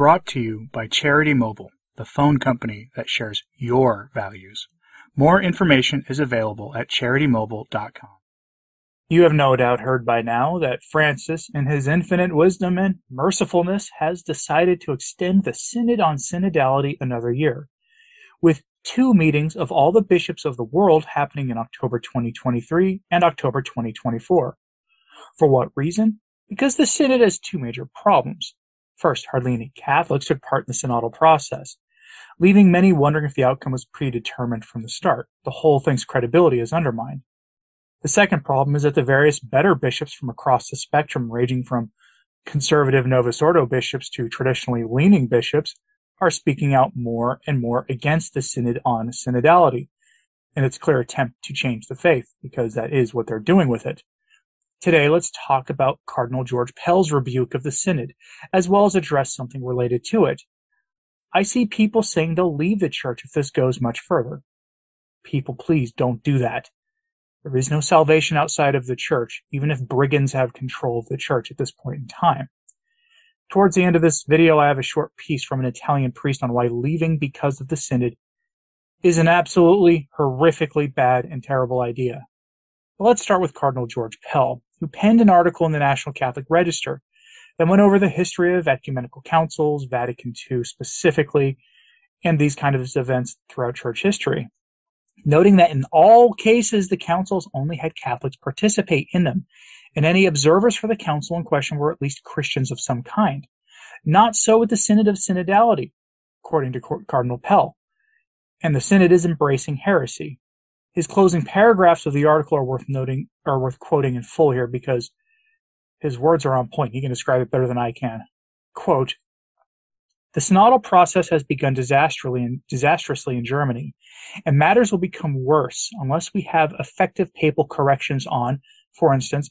brought to you by Charity Mobile, the phone company that shares your values. More information is available at charitymobile.com. You have no doubt heard by now that Francis, in his infinite wisdom and mercifulness, has decided to extend the Synod on Synodality another year, with two meetings of all the bishops of the world happening in October 2023 and October 2024. For what reason? Because the Synod has two major problems. First, hardly any Catholics took part in the synodal process, leaving many wondering if the outcome was predetermined from the start. The whole thing's credibility is undermined. The second problem is that the various better bishops from across the spectrum, ranging from conservative Novus Ordo bishops to traditionally leaning bishops, are speaking out more and more against the synod on synodality and its clear attempt to change the faith, because that is what they're doing with it. Today, let's talk about Cardinal George Pell's rebuke of the synod, as well as address something related to it. I see people saying they'll leave the church if this goes much further. People, please don't do that. There is no salvation outside of the church, even if brigands have control of the church at this point in time. Towards the end of this video, I have a short piece from an Italian priest on why leaving because of the synod is an absolutely horrifically bad and terrible idea. But let's start with Cardinal George Pell, who penned an article in the National Catholic Register that went over the history of ecumenical councils, Vatican II specifically, and these kind of events throughout church history noting that in all cases the councils only had Catholics participate in them, and any observers for the council in question were at least Christians of some kind. Not so with the Synod of Synodality, according to Cardinal Pell, and the Synod is embracing heresy. His closing paragraphs of the article are worth noting, are worth quoting in full here because his words are on point. He can describe it better than I can. Quote, the synodal process has begun disastrously, disastrously in Germany, and matters will become worse unless we have effective papal corrections on, for instance,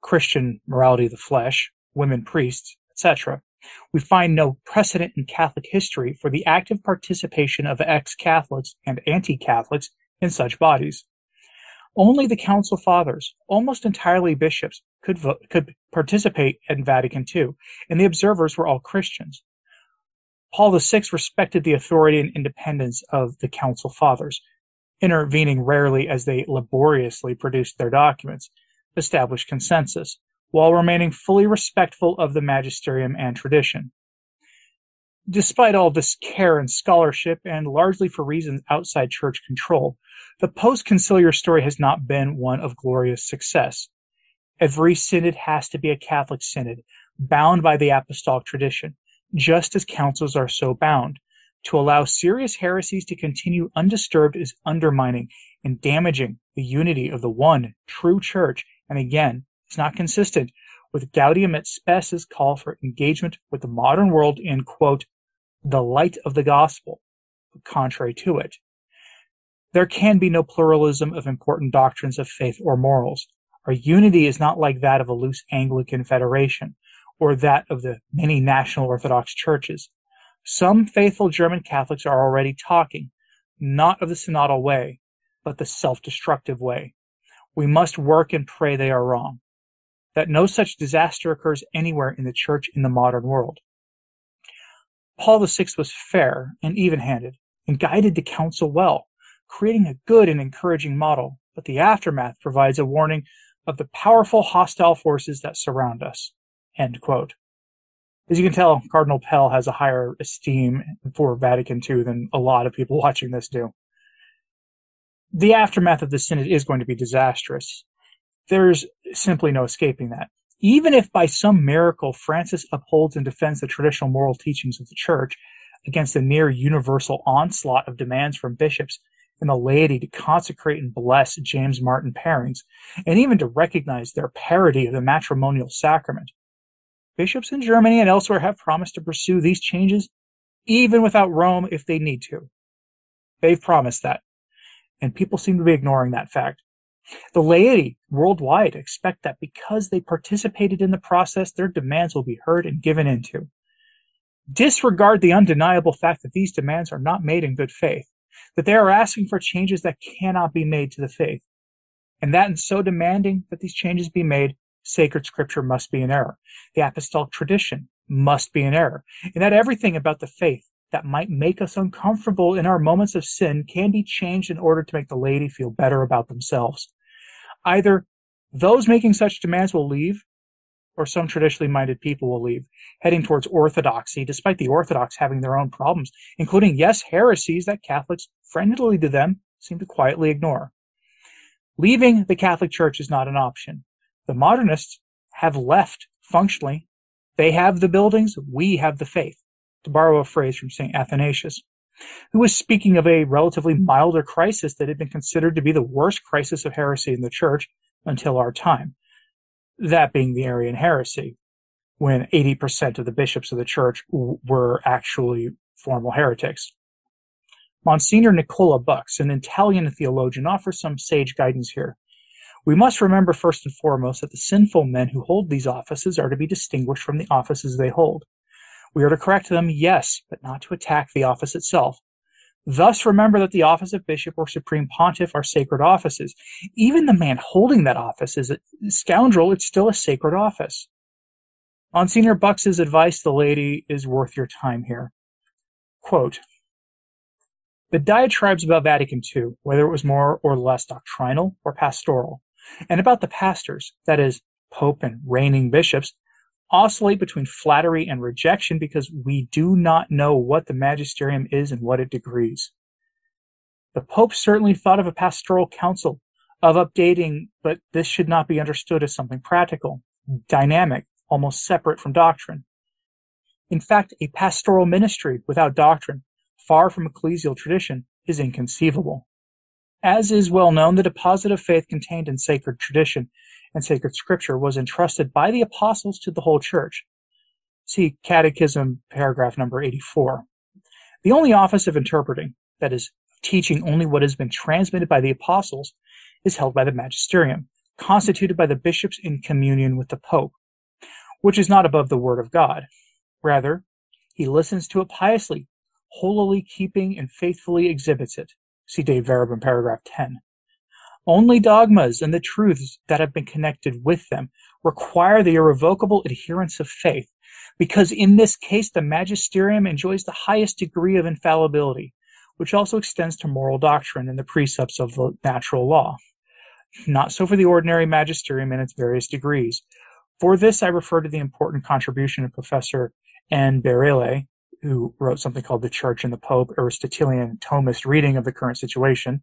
Christian morality of the flesh, women priests, etc. We find no precedent in Catholic history for the active participation of ex-Catholics and anti-Catholics in such bodies. Only the Council Fathers, almost entirely bishops, could, vote, could participate in Vatican II, and the observers were all Christians. Paul VI respected the authority and independence of the Council Fathers, intervening rarely as they laboriously produced their documents, established consensus, while remaining fully respectful of the magisterium and tradition. Despite all this care and scholarship, and largely for reasons outside church control, the post-conciliar story has not been one of glorious success. Every synod has to be a Catholic synod, bound by the apostolic tradition, just as councils are so bound. To allow serious heresies to continue undisturbed is undermining and damaging the unity of the one true church, and again, it's not consistent with Gaudium et Spes's call for engagement with the modern world in, quote, the light of the gospel, contrary to it. There can be no pluralism of important doctrines of faith or morals. Our unity is not like that of a loose Anglican federation, or that of the many national Orthodox churches. Some faithful German Catholics are already talking, not of the synodal way, but the self-destructive way. We must work and pray they are wrong, that no such disaster occurs anywhere in the church in the modern world. Paul VI was fair and even-handed and guided the council well, creating a good and encouraging model, but the aftermath provides a warning of the powerful hostile forces that surround us. As you can tell, Cardinal Pell has a higher esteem for Vatican II than a lot of people watching this do. The aftermath of the Synod is going to be disastrous. There's simply no escaping that. Even if by some miracle Francis upholds and defends the traditional moral teachings of the Church against the near universal onslaught of demands from bishops and the laity to consecrate and bless James Martin pairings, and even to recognize their parody of the matrimonial sacrament, Bishops in Germany and elsewhere have promised to pursue these changes even without Rome if they need to. They've promised that. And people seem to be ignoring that fact. The laity worldwide expect that because they participated in the process, their demands will be heard and given into. Disregard the undeniable fact that these demands are not made in good faith, that they are asking for changes that cannot be made to the faith, and that in so demanding that these changes be made, sacred scripture must be in error. The apostolic tradition must be in error, and that everything about the faith that might make us uncomfortable in our moments of sin can be changed in order to make the laity feel better about themselves. Either those making such demands will leave, or some traditionally minded people will leave, heading towards orthodoxy, despite the Orthodox having their own problems, including, yes, heresies that Catholics, friendly to them, seem to quietly ignore. Leaving the Catholic Church is not an option. The modernists have left functionally. They have the buildings, we have the faith to borrow a phrase from St. Athanasius, who was speaking of a relatively hmm. milder crisis that had been considered to be the worst crisis of heresy in the church until our time. That being the Arian heresy, when 80% of the bishops of the church w- were actually formal heretics. Monsignor Nicola Bux, an Italian theologian, offers some sage guidance here. We must remember first and foremost that the sinful men who hold these offices are to be distinguished from the offices they hold. We are to correct them, yes, but not to attack the office itself. Thus, remember that the office of bishop or supreme pontiff are sacred offices. Even the man holding that office is a scoundrel, it's still a sacred office. Monsignor Bux's advice the lady is worth your time here. Quote, the diatribes about Vatican II, whether it was more or less doctrinal or pastoral, and about the pastors, that is, Pope and reigning bishops, oscillate between flattery and rejection because we do not know what the magisterium is and what it decrees. The Pope certainly thought of a pastoral council, of updating, but this should not be understood as something practical, dynamic, almost separate from doctrine. In fact, a pastoral ministry without doctrine, far from ecclesial tradition, is inconceivable. As is well known, the deposit of faith contained in sacred tradition and sacred scripture was entrusted by the apostles to the whole church. See Catechism, paragraph number 84. The only office of interpreting, that is, teaching only what has been transmitted by the apostles, is held by the magisterium, constituted by the bishops in communion with the pope, which is not above the word of God. Rather, he listens to it piously, holily keeping and faithfully exhibits it. See Dei Verbum, paragraph 10. Only dogmas and the truths that have been connected with them require the irrevocable adherence of faith, because in this case the magisterium enjoys the highest degree of infallibility, which also extends to moral doctrine and the precepts of the natural law. Not so for the ordinary magisterium in its various degrees. For this, I refer to the important contribution of Professor N. Bareilles, who wrote something called The Church and the Pope, Aristotelian Thomist reading of the current situation,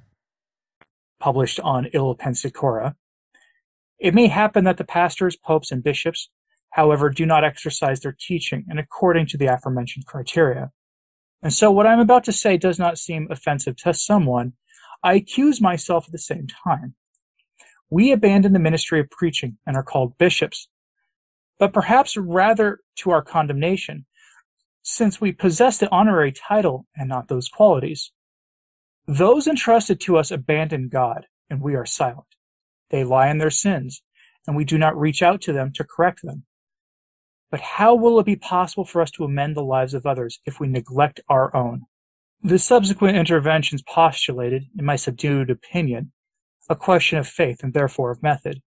published on Il Pensatore. It may happen that the pastors, popes, and bishops, however, do not exercise their teaching and according to the aforementioned criteria. And so what I'm about to say does not seem offensive to someone. I accuse myself at the same time. We abandon the ministry of preaching and are called bishops, but perhaps rather to our condemnation, since we possess the honorary title and not those qualities. Those entrusted to us abandon God, and we are silent. They lie in their sins, and we do not reach out to them to correct them. But how will it be possible for us to amend the lives of others if we neglect our own? The subsequent interventions postulated, in my subdued opinion, a question of faith and therefore of method.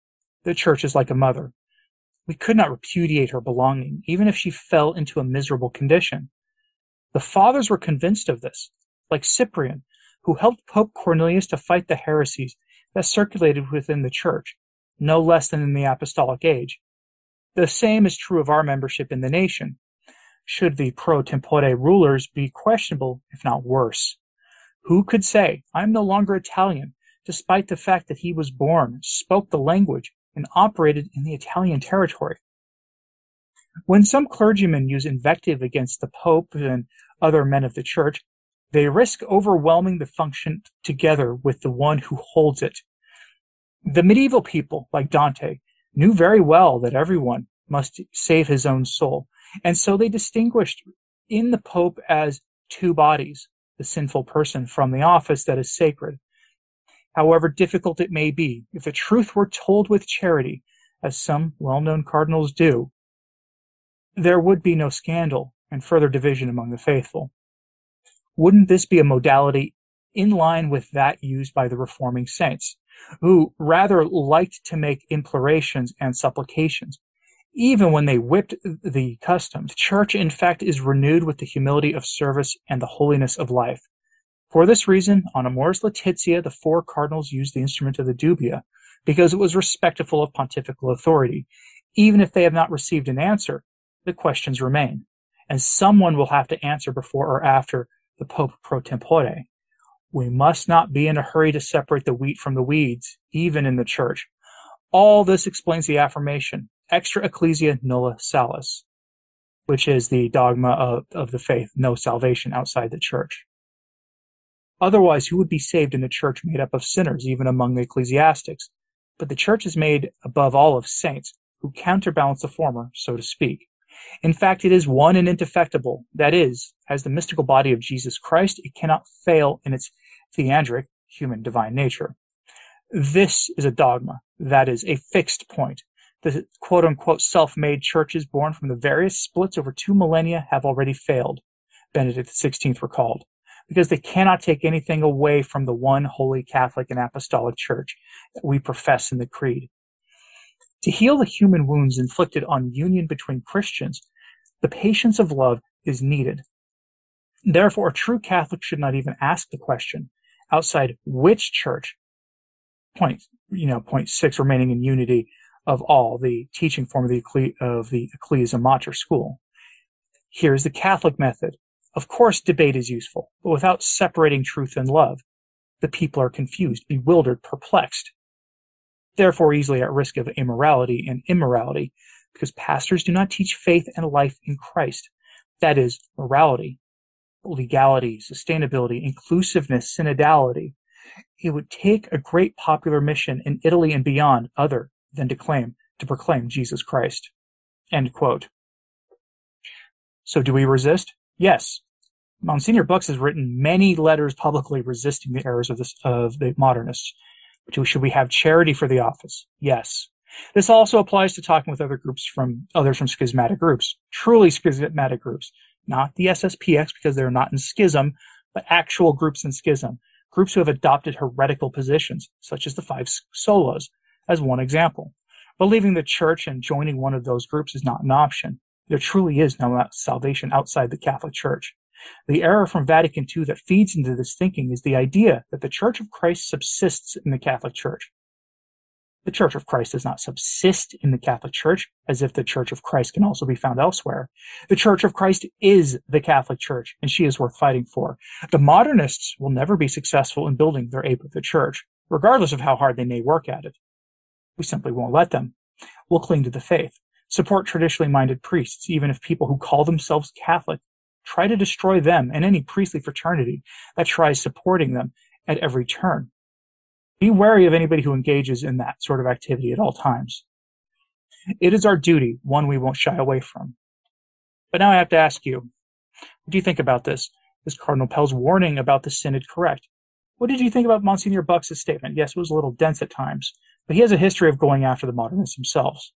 The church is like a mother. We could not repudiate her belonging, even if she fell into a miserable condition. The fathers were convinced of this. Like Cyprian, who helped Pope Cornelius to fight the heresies that circulated within the Church, no less than in the Apostolic Age. The same is true of our membership in the nation, should the pro tempore rulers be questionable, if not worse. Who could say, I am no longer Italian, despite the fact that he was born, spoke the language, and operated in the Italian territory? When some clergymen use invective against the Pope and other men of the Church, they risk overwhelming the function together with the one who holds it. The medieval people, like Dante, knew very well that everyone must save his own soul, And so they distinguished in the Pope as two bodies, the sinful person from the office that is sacred. However difficult it may be, if the truth were told with charity, as some well-known cardinals do, there would be no scandal and further division among the faithful. Wouldn't this be a modality in line with that used by the reforming saints, who rather liked to make implorations and supplications? Even when they whipped the custom, the church in fact is renewed with the humility of service and the holiness of life. For this reason, on Amoris Laetitia, the four cardinals used the instrument of the dubia, because it was respectful of pontifical authority. Even if they have not received an answer, the questions remain, and someone will have to answer before or after the Pope pro tempore. We must not be in a hurry to separate the wheat from the weeds, even in the church. All this explains the affirmation, extra ecclesia nulla salus, which is the dogma of, of the faith, no salvation outside the church. Otherwise, who would be saved in a church made up of sinners, even among the ecclesiastics? But the church is made above all of saints, who counterbalance the former, so to speak. In fact, it is one and indefectible. That is, as the mystical body of Jesus Christ, it cannot fail in its theandric, human divine nature. This is a dogma. That is a fixed point. The quote unquote self-made churches born from the various splits over two millennia have already failed, Benedict XVI recalled, because they cannot take anything away from the one holy Catholic and Apostolic Church that we profess in the Creed. To heal the human wounds inflicted on union between Christians, the patience of love is needed. Therefore, a true Catholic should not even ask the question outside which church, point, you know, point six, remaining in unity of all, the teaching form of the, of the Ecclesia Mater school. Here's the Catholic method. Of course, debate is useful, but without separating truth and love, the people are confused, bewildered, perplexed therefore easily at risk of immorality and immorality, because pastors do not teach faith and life in Christ. That is, morality, legality, sustainability, inclusiveness, synodality. It would take a great popular mission in Italy and beyond other than to claim to proclaim Jesus Christ. End quote. So do we resist? Yes. Monsignor Bux has written many letters publicly resisting the errors of, this, of the modernists. Should we have charity for the office? Yes. This also applies to talking with other groups from others from schismatic groups, truly schismatic groups, not the SSPX because they're not in schism, but actual groups in schism, groups who have adopted heretical positions, such as the five solas, as one example. But leaving the church and joining one of those groups is not an option. There truly is no uh, salvation outside the Catholic Church. The error from Vatican II that feeds into this thinking is the idea that the Church of Christ subsists in the Catholic Church. The Church of Christ does not subsist in the Catholic Church as if the Church of Christ can also be found elsewhere. The Church of Christ is the Catholic Church, and she is worth fighting for. The modernists will never be successful in building their ape of the Church, regardless of how hard they may work at it. We simply won't let them. We'll cling to the faith, support traditionally minded priests, even if people who call themselves Catholic try to destroy them and any priestly fraternity that tries supporting them at every turn. Be wary of anybody who engages in that sort of activity at all times. It is our duty, one we won't shy away from. But now I have to ask you, what do you think about this? Is Cardinal Pell's warning about the synod correct? What did you think about Monsignor Bux's statement? Yes, it was a little dense at times, but he has a history of going after the modernists themselves.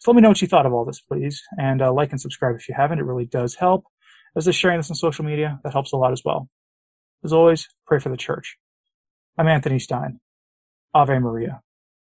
So let me know what you thought of all this, please, and uh, like and subscribe if you haven't. It really does help as is sharing this on social media. That helps a lot as well. As always, pray for the church. I'm Anthony Stine. Ave Maria.